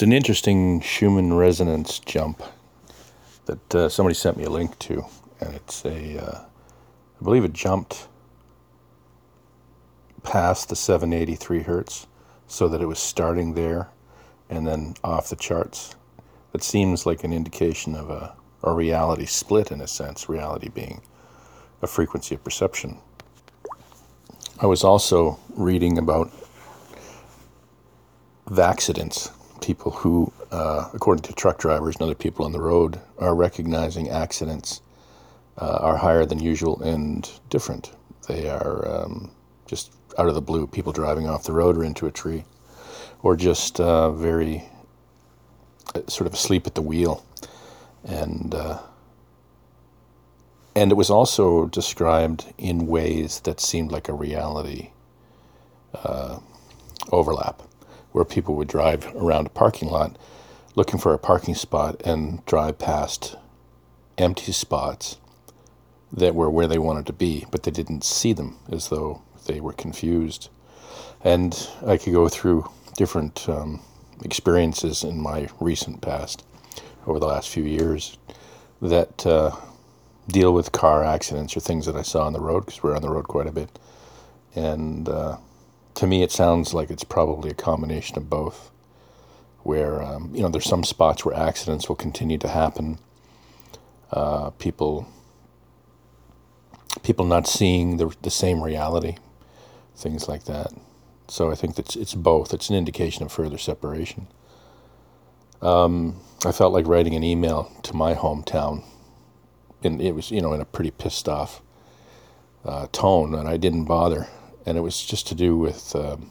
It's an interesting Schumann resonance jump that uh, somebody sent me a link to, and it's a, uh, I believe it jumped past the 783 hertz, so that it was starting there, and then off the charts. That seems like an indication of a, a reality split in a sense. Reality being a frequency of perception. I was also reading about accidents people who, uh, according to truck drivers and other people on the road, are recognizing accidents uh, are higher than usual and different. They are um, just out of the blue, people driving off the road or into a tree, or just uh, very uh, sort of asleep at the wheel. And uh, and it was also described in ways that seemed like a reality uh, overlap where people would drive around a parking lot looking for a parking spot and drive past empty spots that were where they wanted to be, but they didn't see them as though they were confused. And I could go through different um, experiences in my recent past over the last few years that uh, deal with car accidents or things that I saw on the road because we're on the road quite a bit. And uh, to me, it sounds like it's probably a combination of both. Where um, you know, there's some spots where accidents will continue to happen. Uh, people, people not seeing the the same reality, things like that. So I think that it's both. It's an indication of further separation. Um, I felt like writing an email to my hometown, and it was you know in a pretty pissed off uh, tone, and I didn't bother and it was just to do with um,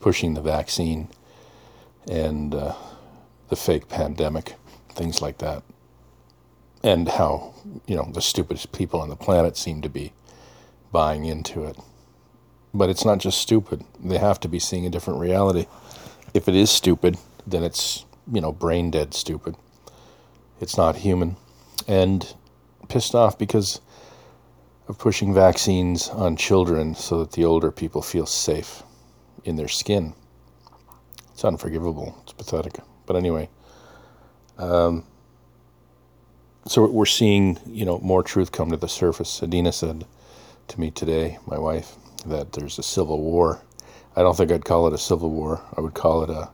pushing the vaccine and uh, the fake pandemic, things like that, and how you know the stupidest people on the planet seem to be buying into it. But it's not just stupid; they have to be seeing a different reality. If it is stupid, then it's you know brain dead stupid. It's not human, and pissed off because of pushing vaccines on children so that the older people feel safe in their skin. It's unforgivable. It's pathetic. But anyway, um, so we're seeing, you know, more truth come to the surface. Adina said to me today, my wife, that there's a civil war. I don't think I'd call it a civil war. I would call it a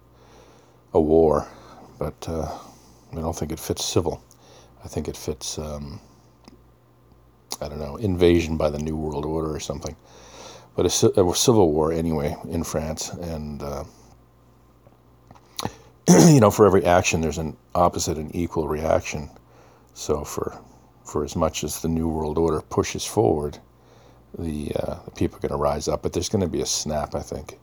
a war, but uh, I don't think it fits civil. I think it fits. Um, I don't know, invasion by the New World Order or something. But a, a civil war anyway in France, and uh, you know, for every action, there's an opposite and equal reaction. So for for as much as the New World Order pushes forward, the, uh, the people are going to rise up. But there's going to be a snap, I think.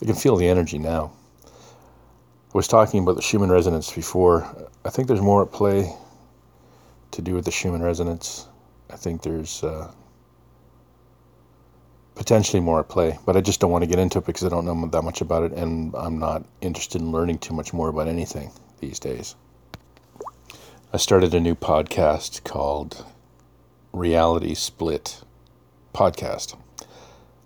You can feel the energy now. I was talking about the Schumann resonance before. I think there's more at play to do with the Schumann resonance I think there's uh, potentially more at play, but I just don't want to get into it because I don't know that much about it, and I'm not interested in learning too much more about anything these days. I started a new podcast called Reality Split Podcast.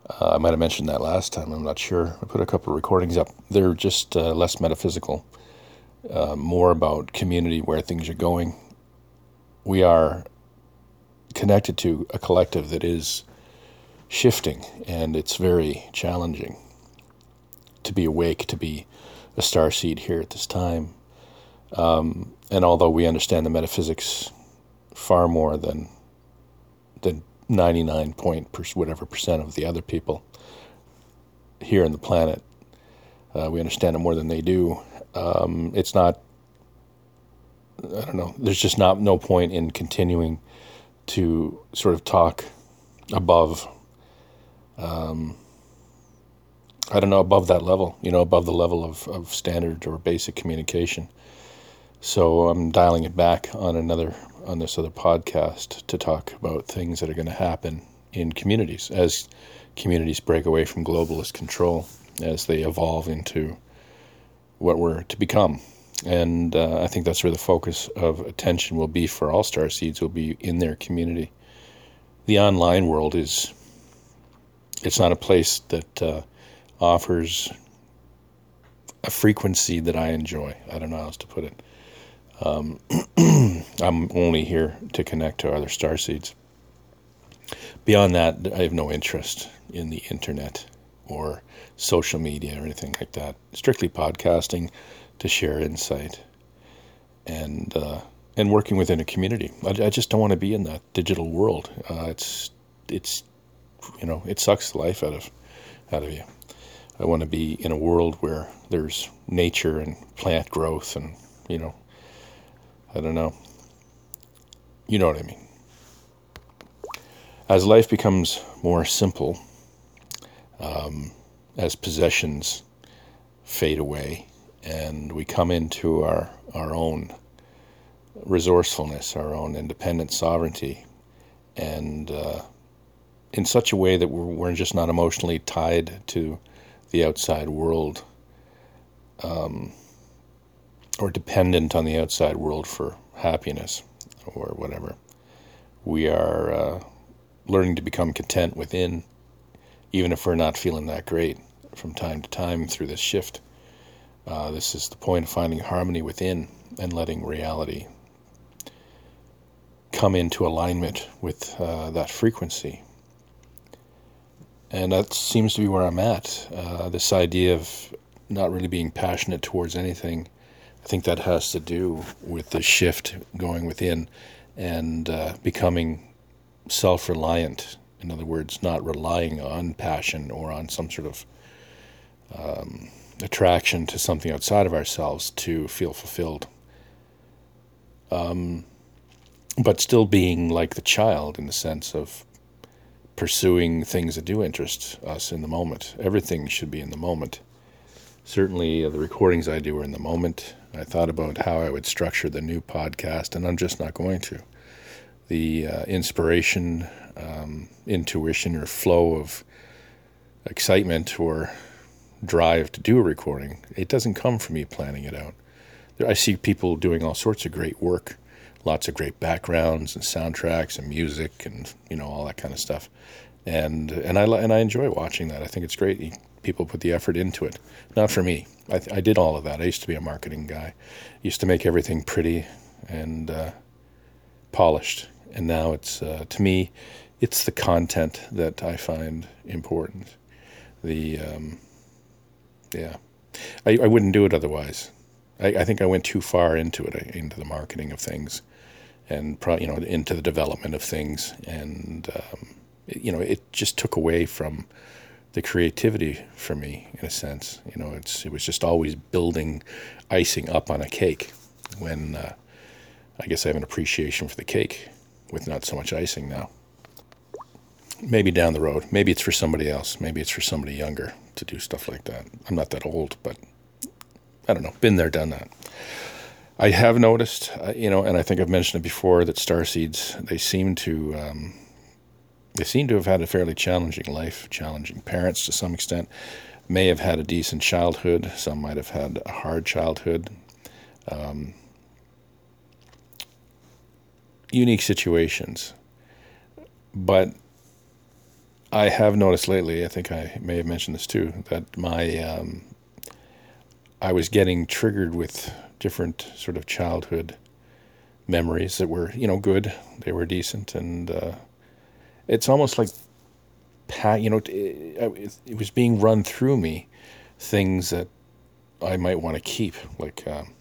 Uh, I might have mentioned that last time. I'm not sure. I put a couple of recordings up. They're just uh, less metaphysical, uh, more about community, where things are going. We are connected to a collective that is shifting, and it's very challenging to be awake, to be a star seed here at this time. Um, and although we understand the metaphysics far more than than 99 point per, whatever percent of the other people here on the planet, uh, we understand it more than they do. Um, it's not. I don't know. There's just not no point in continuing to sort of talk above, um, I don't know, above that level, you know, above the level of, of standard or basic communication. So I'm dialing it back on another, on this other podcast to talk about things that are going to happen in communities as communities break away from globalist control, as they evolve into what we're to become and uh, I think that's where the focus of attention will be for all star seeds will be in their community. The online world is it's not a place that uh, offers a frequency that I enjoy. I don't know how else to put it. Um, I'm only here to connect to other star seeds. Beyond that, I have no interest in the internet or social media or anything like that. Strictly podcasting to share insight and uh, and working within a community. I, I, just don't want to be in that digital world. Uh, it's it's you know it sucks the life out of out of you. I want to be in a world where there's nature and plant growth and you know I don't know. You know what I mean. As life becomes more simple, um, as possessions fade away, and we come into our, our own resourcefulness, our own independent sovereignty, and uh, in such a way that we're, we're, just not emotionally tied to the outside world um, or dependent on the outside world for happiness or whatever. We are uh, learning to become content within, even if we're not feeling that great from time to time through this shift. Uh, this is the point of finding harmony within and letting reality come into alignment with uh, that frequency. And that seems to be where I'm at. Uh, this idea of not really being passionate towards anything, I think that has to do with the shift going within and uh, becoming self reliant. In other words, not relying on passion or on some sort of um, attraction to something outside of ourselves to feel fulfilled. Um, but still being like the child in the sense of pursuing things that do interest us in the moment. Everything should be in the moment. Certainly, uh, the recordings I do are in the moment. I thought about how I would structure the new podcast, and I'm just not going to. The uh, inspiration, um, intuition, or flow of excitement or drive to do a recording, it doesn't come from me planning it out. I see people doing all sorts of great work, lots of great backgrounds and soundtracks and music and you know all that kind of stuff, and and I and I enjoy watching that. I think it's great. People put the effort into it. Not for me. I, I did all of that. I used to be a marketing guy. used to make everything pretty and uh, polished, and now it's uh, to me, it's the content that I find important. The um, yeah, I, I wouldn't do it otherwise. I, I think I went too far into it, into the marketing of things, and pro, you know into the development of things, and um, it, you know it just took away from the creativity for me in a sense. You know, it's it was just always building icing up on a cake. When uh, I guess I have an appreciation for the cake with not so much icing now. Maybe down the road. Maybe it's for somebody else. Maybe it's for somebody younger to do stuff like that. I'm not that old, but I don't know. Been there, done that. I have noticed, uh, you know, and I think I've mentioned it before that star seeds they seem to um, they seem to have had a fairly challenging life, challenging parents to some extent. May have had a decent childhood. Some might have had a hard childhood. Um, unique situations, but I have noticed lately, I think I may have mentioned this too, that my um, I was getting triggered with different sort of childhood memories that were, you know, good. They were decent, and uh, it's almost like, you know, it, it, was being run through me, things that I might want to keep, like um,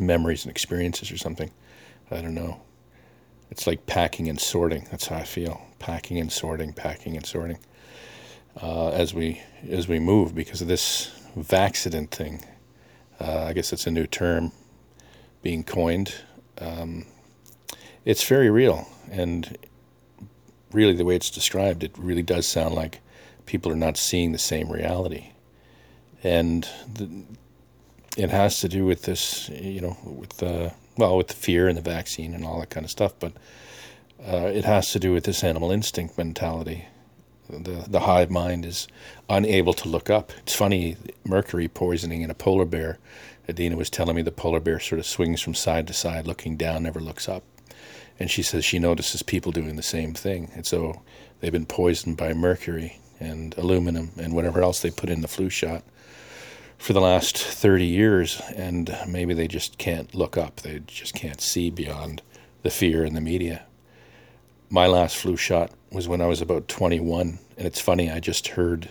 memories and experiences or something. I don't know. It's like packing and sorting. That's how I feel. Packing and sorting, packing and sorting. Uh, as we as we move because of this vaccident thing. Uh, I guess it's a new term being coined. Um, it's very real, and really the way it's described, it really does sound like people are not seeing the same reality, and the, it has to do with this, you know, with the well, with the fear and the vaccine and all that kind of stuff, but uh, it has to do with this animal instinct mentality. The, the hive mind is unable to look up. It's funny, mercury poisoning in a polar bear. Adina was telling me the polar bear sort of swings from side to side, looking down, never looks up. And she says she notices people doing the same thing. And so they've been poisoned by mercury and aluminum and whatever else they put in the flu shot for the last 30 years, and maybe they just can't look up. They just can't see beyond the fear in the media. My last flu shot was when I was about 21, and it's funny, I just heard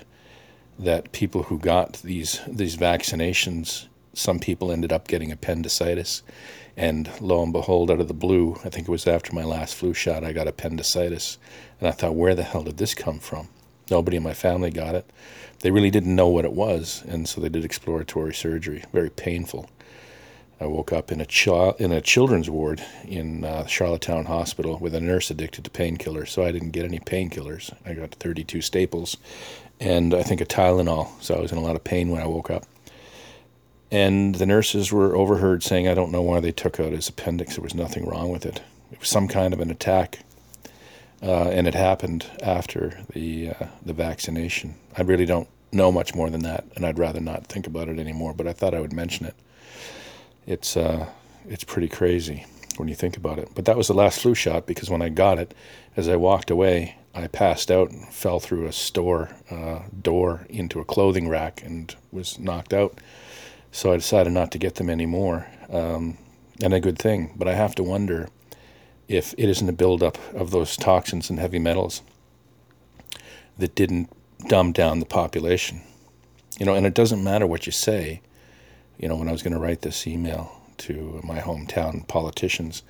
that people who got these these vaccinations, some people ended up getting appendicitis, and lo and behold, out of the blue, I think it was after my last flu shot, I got appendicitis, and I thought, where the hell did this come from? Nobody in my family got it. They really didn't know what it was, and so they did exploratory surgery. Very painful. I woke up in a ch- in a children's ward in uh, Charlottetown Hospital with a nurse addicted to painkillers. So I didn't get any painkillers. I got 32 staples, and I think a Tylenol. So I was in a lot of pain when I woke up. And the nurses were overheard saying, "I don't know why they took out his appendix. There was nothing wrong with it. It was some kind of an attack." Uh, and it happened after the uh, the vaccination. I really don't know much more than that, and I'd rather not think about it anymore. But I thought I would mention it. It's uh, it's pretty crazy when you think about it. But that was the last flu shot because when I got it, as I walked away, I passed out and fell through a store uh, door into a clothing rack and was knocked out. So I decided not to get them anymore, um, and a good thing. But I have to wonder if it isn't a buildup of those toxins and heavy metals that didn't dumb down the population. You know, and it doesn't matter what you say. You know, when I was going to write this email to my hometown politicians,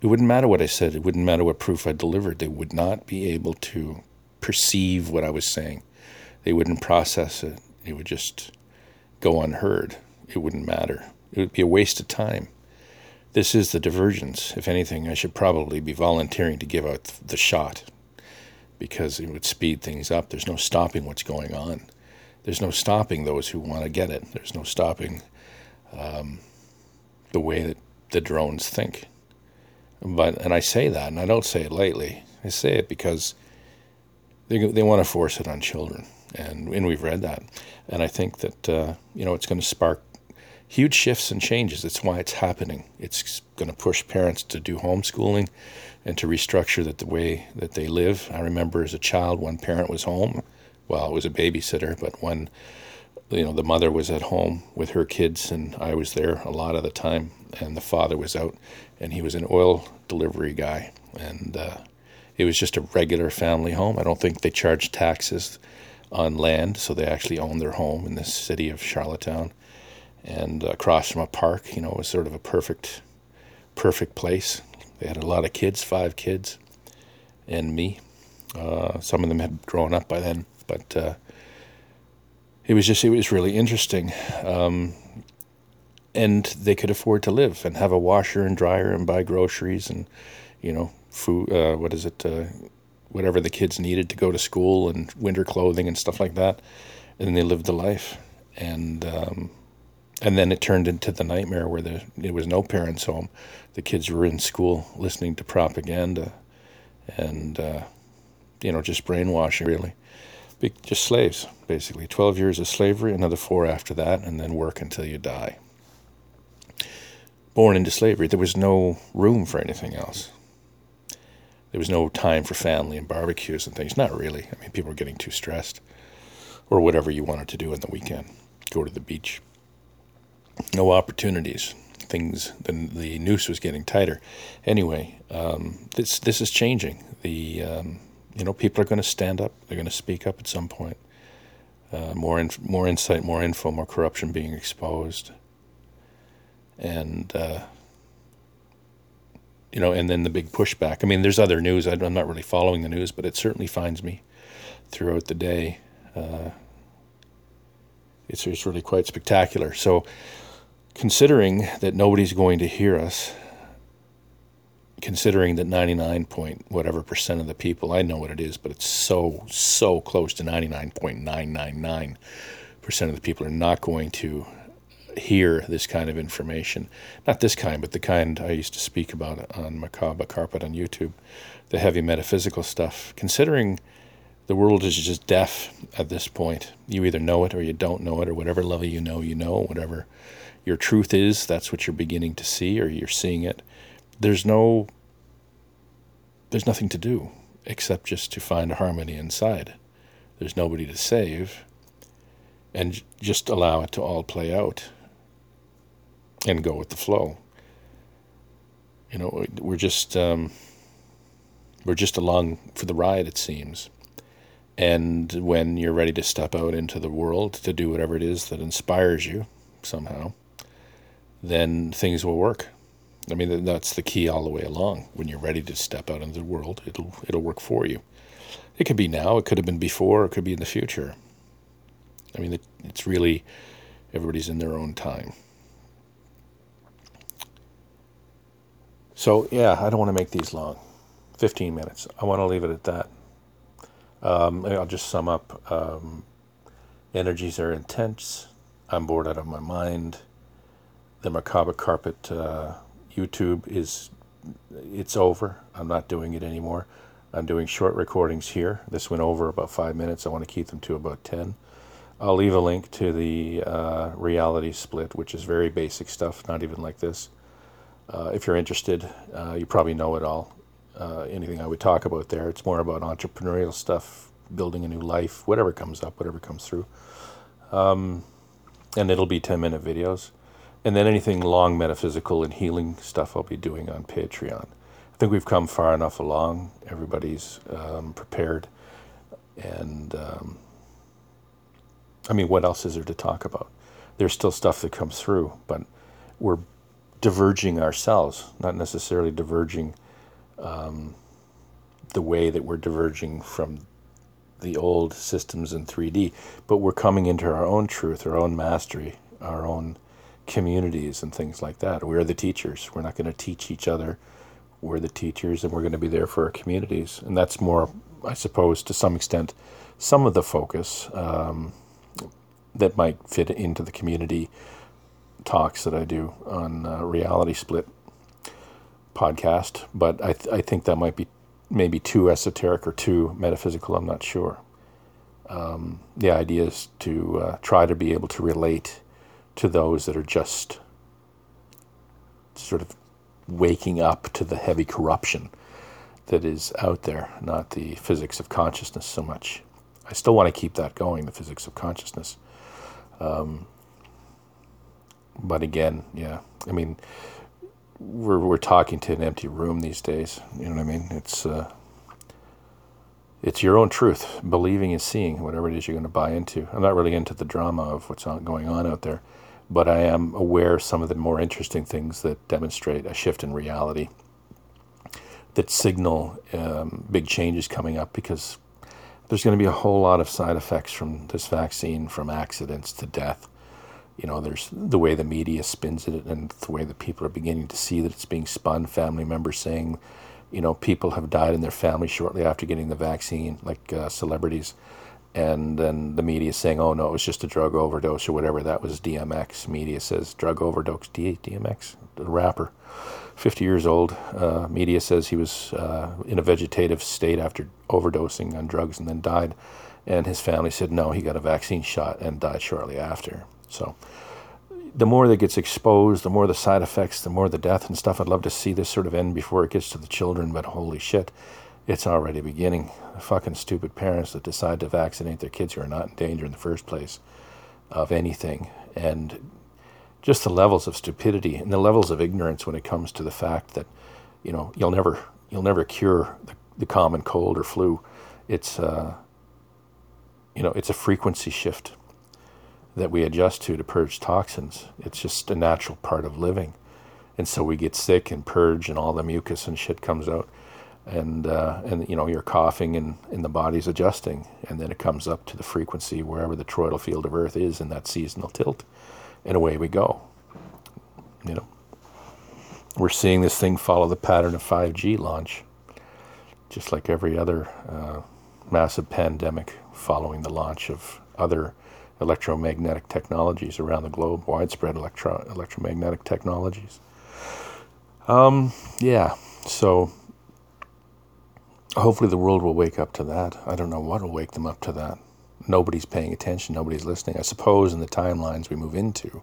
it wouldn't matter what I said. It wouldn't matter what proof I delivered. They would not be able to perceive what I was saying. They wouldn't process it. It would just go unheard. It wouldn't matter. It would be a waste of time. This is the divergence. If anything, I should probably be volunteering to give out the shot because it would speed things up. There's no stopping what's going on. There's no stopping those who want to get it. There's no stopping um, the way that the drones think. But and I say that, and I don't say it lightly. I say it because they they want to force it on children, and and we've read that, and I think that uh, you know it's going to spark huge shifts and changes. It's why it's happening. It's going to push parents to do homeschooling and to restructure that the way that they live. I remember as a child, one parent was home. Well, it was a babysitter, but when you know the mother was at home with her kids, and I was there a lot of the time, and the father was out, and he was an oil delivery guy, and uh, it was just a regular family home. I don't think they charged taxes on land, so they actually owned their home in the city of Charlottetown and across from a park. You know, it was sort of a perfect, perfect place. They had a lot of kids, five kids, and me. Uh, some of them had grown up by then, but uh, it was just it was really interesting. Um, and they could afford to live and have a washer and dryer and buy groceries and you know food. Uh, what is it? Uh, whatever the kids needed to go to school and winter clothing and stuff like that. And they lived the life. And um, and then it turned into the nightmare where there, there was no parents home. The kids were in school listening to propaganda and, uh, you know, just brainwashing, really. Be- just slaves, basically. 12 years of slavery, another four after that, and then work until you die. Born into slavery, there was no room for anything else. There was no time for family and barbecues and things. Not really. I mean, people were getting too stressed. Or whatever you wanted to do on the weekend. Go to the beach no opportunities. Things the the noose was getting tighter. Anyway, um, this this is changing. The um, you know people are going to stand up. They're going to speak up at some point. Uh, more inf- more insight, more info, more corruption being exposed, and uh, you know, and then the big pushback. I mean, there's other news. I'm not really following the news, but it certainly finds me throughout the day. Uh, it's, it's really quite spectacular. So considering that nobody's going to hear us, considering that 99 point whatever percent of the people, I know what it is, but it's so, so close to 99.999 percent of the people are not going to hear this kind of information. Not this kind, but the kind I used to speak about on Macabre Carpet on YouTube, the heavy metaphysical stuff. Considering the world is just deaf at this point, you either know it or you don't know it, or whatever level you know, you know, whatever your truth is, that's what you're beginning to see, or you're seeing it. There's no, there's nothing to do except just to find harmony inside. There's nobody to save. and just allow it to all play out and go with the flow. You know, we're just um, we're just along for the ride, it seems. And when you're ready to step out into the world to do whatever it is that inspires you somehow, then things will work. I mean, that's the key all the way along. When you're ready to step out into the world, it'll it'll work for you. It could be now, it could have been before, it could be in the future. I mean, it, it's really everybody's in their own time. So yeah, I don't want to make these long. 15 minutes. I want to leave it at that. Um, I'll just sum up. Um, energies are intense. I'm bored out of my mind. The macabre carpet uh, YouTube is it's over. I'm not doing it anymore. I'm doing short recordings here. This went over about five minutes. I want to keep them to about 10. I'll leave a link to the uh, reality split, which is very basic stuff, not even like this. Uh, if you're interested, uh, you probably know it all. Uh, anything I would talk about there, it's more about entrepreneurial stuff, building a new life, whatever comes up, whatever comes through. Um, and it'll be 10 minute videos. And then anything long metaphysical and healing stuff I'll be doing on Patreon. I think we've come far enough along. Everybody's um, prepared. And um, I mean, what else is there to talk about? There's still stuff that comes through, but we're diverging ourselves, not necessarily diverging um, the way that we're diverging from the old systems in 3D, but we're coming into our own truth, our own mastery, our own communities and things like that. We're the teachers. We're not going to teach each other. We're the teachers, and we're going to be there for our communities. And that's more, I suppose, to some extent, some of the focus um, that might fit into the community talks that I do on uh, Reality Split podcast, but I, th- I think that might be maybe too esoteric or too metaphysical. I'm not sure. Um, the idea is to uh, try to be able to relate to those that are just sort of waking up to the heavy corruption that is out there, not the physics of consciousness so much. I still want to keep that going, the physics of consciousness. Um, but again, yeah, I mean, we're we're talking to an empty room these days. You know what I mean? It's uh, it's your own truth, believing and seeing whatever it is you're going to buy into. I'm not really into the drama of what's going on out there, but I am aware of some of the more interesting things that demonstrate a shift in reality, that signal um, big changes coming up because there's going to be a whole lot of side effects from this vaccine, from accidents to death you know, there's the way the media spins it and the way that people are beginning to see that it's being spun. Family members saying, you know, people have died in their family shortly after getting the vaccine, like uh, celebrities. And then the media saying, oh, no, it was just a drug overdose or whatever. That was DMX. Media says drug overdose. D- DMX, the rapper, 50 years old. Uh, media says he was uh, in a vegetative state after overdosing on drugs and then died. And his family said, no, he got a vaccine shot and died shortly after. So the more that gets exposed, the more the side effects, the more the death and stuff. I'd love to see this sort of end before it gets to the children, but holy shit, it's already beginning. The fucking stupid parents that decide to vaccinate their kids who are not in danger in the first place of anything. And just the levels of stupidity and the levels of ignorance when it comes to the fact that, you know, you'll never you'll never cure the, the common cold or flu. It's uh, you know, it's a frequency shift that we adjust to to purge toxins. It's just a natural part of living. And so we get sick and purge and all the mucus and shit comes out. And, uh, and you know, you're coughing and, and the body's adjusting. And then it comes up to the frequency wherever the toroidal field of Earth is in that seasonal tilt. And away we go. You know, we're seeing this thing follow the pattern of 5G launch, just like every other uh, massive pandemic following the launch of other electromagnetic technologies around the globe, widespread electro- electromagnetic technologies. Um, yeah, so hopefully the world will wake up to that. I don't know what will wake them up to that. Nobody's paying attention, nobody's listening. I suppose in the timelines we move into,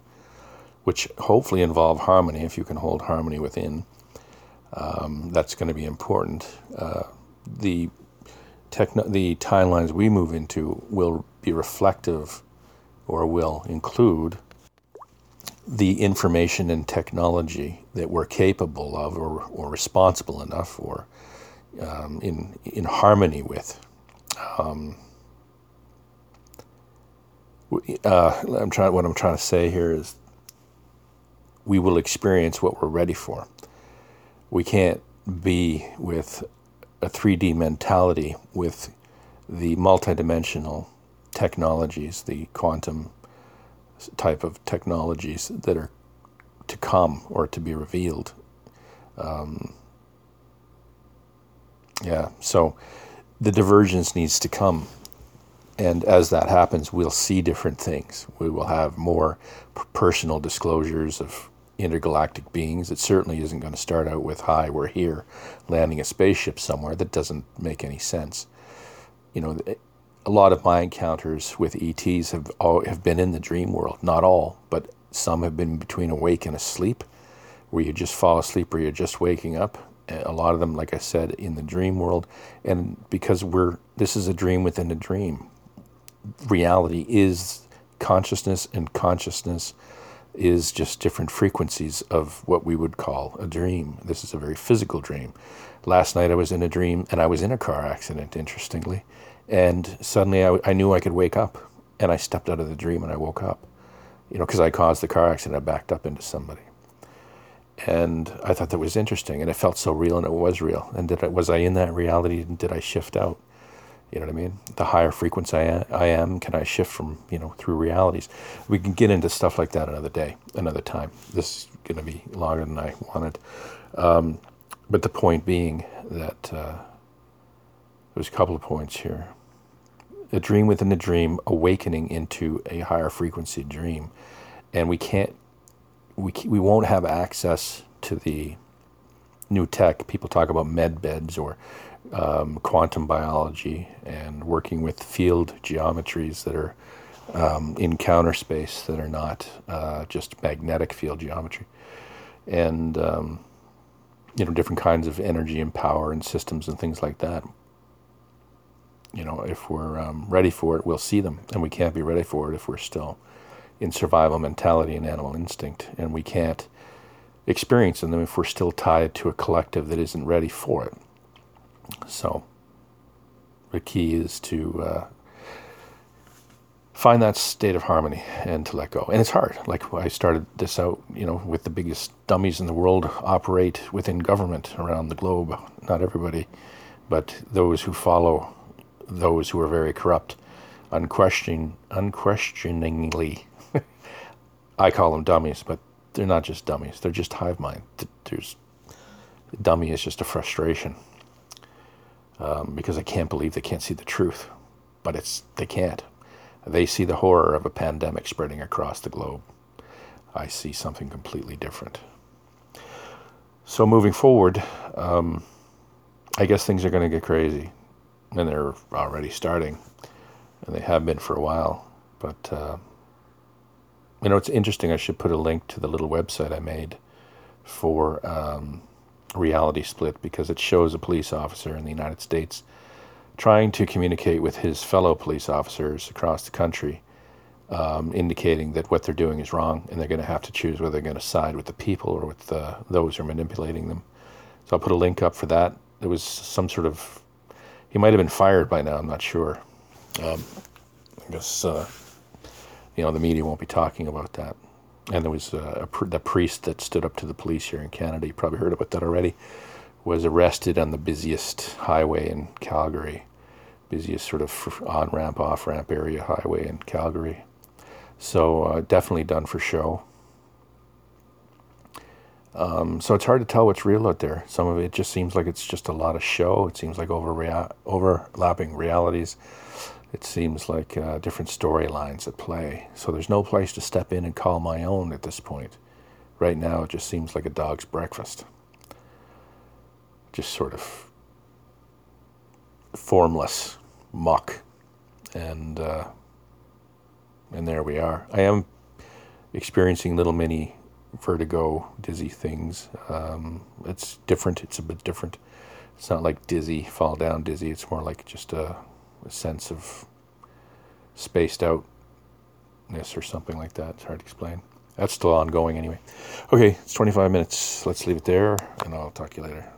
which hopefully involve harmony, if you can hold harmony within, um, that's going to be important. Uh, the techno- the timelines we move into will be reflective or will include the information and technology that we're capable of or, or responsible enough or um, in, in harmony with. Um, uh, I'm trying, what I'm trying to say here is we will experience what we're ready for. We can't be with a 3D mentality with the multidimensional technologies, the quantum type of technologies that are to come or to be revealed. Um, yeah, so the divergence needs to come. And as that happens, we'll see different things. We will have more personal disclosures of intergalactic beings. It certainly isn't going to start out with, hi, we're here, landing a spaceship somewhere. That doesn't make any sense. You know, a lot of my encounters with ETs have, all, have been in the dream world. Not all, but some have been between awake and asleep, where you just fall asleep or you're just waking up. A lot of them, like I said, in the dream world. And because we're, this is a dream within a dream. Reality is consciousness, and consciousness is just different frequencies of what we would call a dream. This is a very physical dream. Last night I was in a dream and I was in a car accident, interestingly. And suddenly I, I knew I could wake up. And I stepped out of the dream and I woke up. You know, because I caused the car accident, I backed up into somebody. And I thought that was interesting. And it felt so real and it was real. And did I, was I in that reality and did I shift out? You know what I mean? The higher frequency I am, can I shift from, you know, through realities? We can get into stuff like that another day, another time. This is going to be longer than I wanted. Um, but the point being that uh, there's a couple of points here. A dream within a dream, awakening into a higher frequency dream. And we can't, we, we won't have access to the new tech. People talk about med beds or um, quantum biology and working with field geometries that are um, in counter space that are not uh, just magnetic field geometry, and um, you know different kinds of energy and power and systems and things like that. You know, if we're um, ready for it, we'll see them, and we can't be ready for it if we're still in survival mentality and animal instinct, and we can't experience in them if we're still tied to a collective that isn't ready for it. So the key is to uh, find that state of harmony and to let go. And it's hard. Like I started this out, you know, with the biggest dummies in the world operate within government around the globe. Not everybody, but those who follow those who are very corrupt, unquestioning, unquestioningly. I call them dummies, but they're not just dummies. They're just hive mind. There's dummy is just a frustration um, because I can't believe they can't see the truth. But it's they can't. They see the horror of a pandemic spreading across the globe. I see something completely different. So moving forward, um, I guess things are going to get crazy, and they're already starting, and they have been for a while. But uh, you know, it's interesting. I should put a link to the little website I made for um, reality split because it shows a police officer in the United States trying to communicate with his fellow police officers across the country, um, indicating that what they're doing is wrong and they're going to have to choose whether they're going to side with the people or with the, those who are manipulating them. So I'll put a link up for that. There was some sort of, he might have been fired by now, I'm not sure. Um, I guess, uh, you know, the media won't be talking about that and there was a, a, the priest that stood up to the police here in Canada. You probably heard about that already. Was arrested on the busiest highway in Calgary, busiest sort of on ramp, off ramp area highway in Calgary. So uh, definitely done for show. Um, so it's hard to tell what's real out there. Some of it just seems like it's just a lot of show. It seems like overlapping realities it seems like uh, different storylines at play. So there's no place to step in and call my own at this point. Right now, it just seems like a dog's breakfast. Just sort of formless muck. And, uh, and there we are. I am experiencing little mini vertigo, dizzy things. Um, it's different. It's a bit different. It's not like dizzy, fall down dizzy. It's more like just a a sense of spaced outness or something like that. It's hard to explain. That's still ongoing anyway. Okay, it's 25 minutes. Let's leave it there, and I'll talk to you later.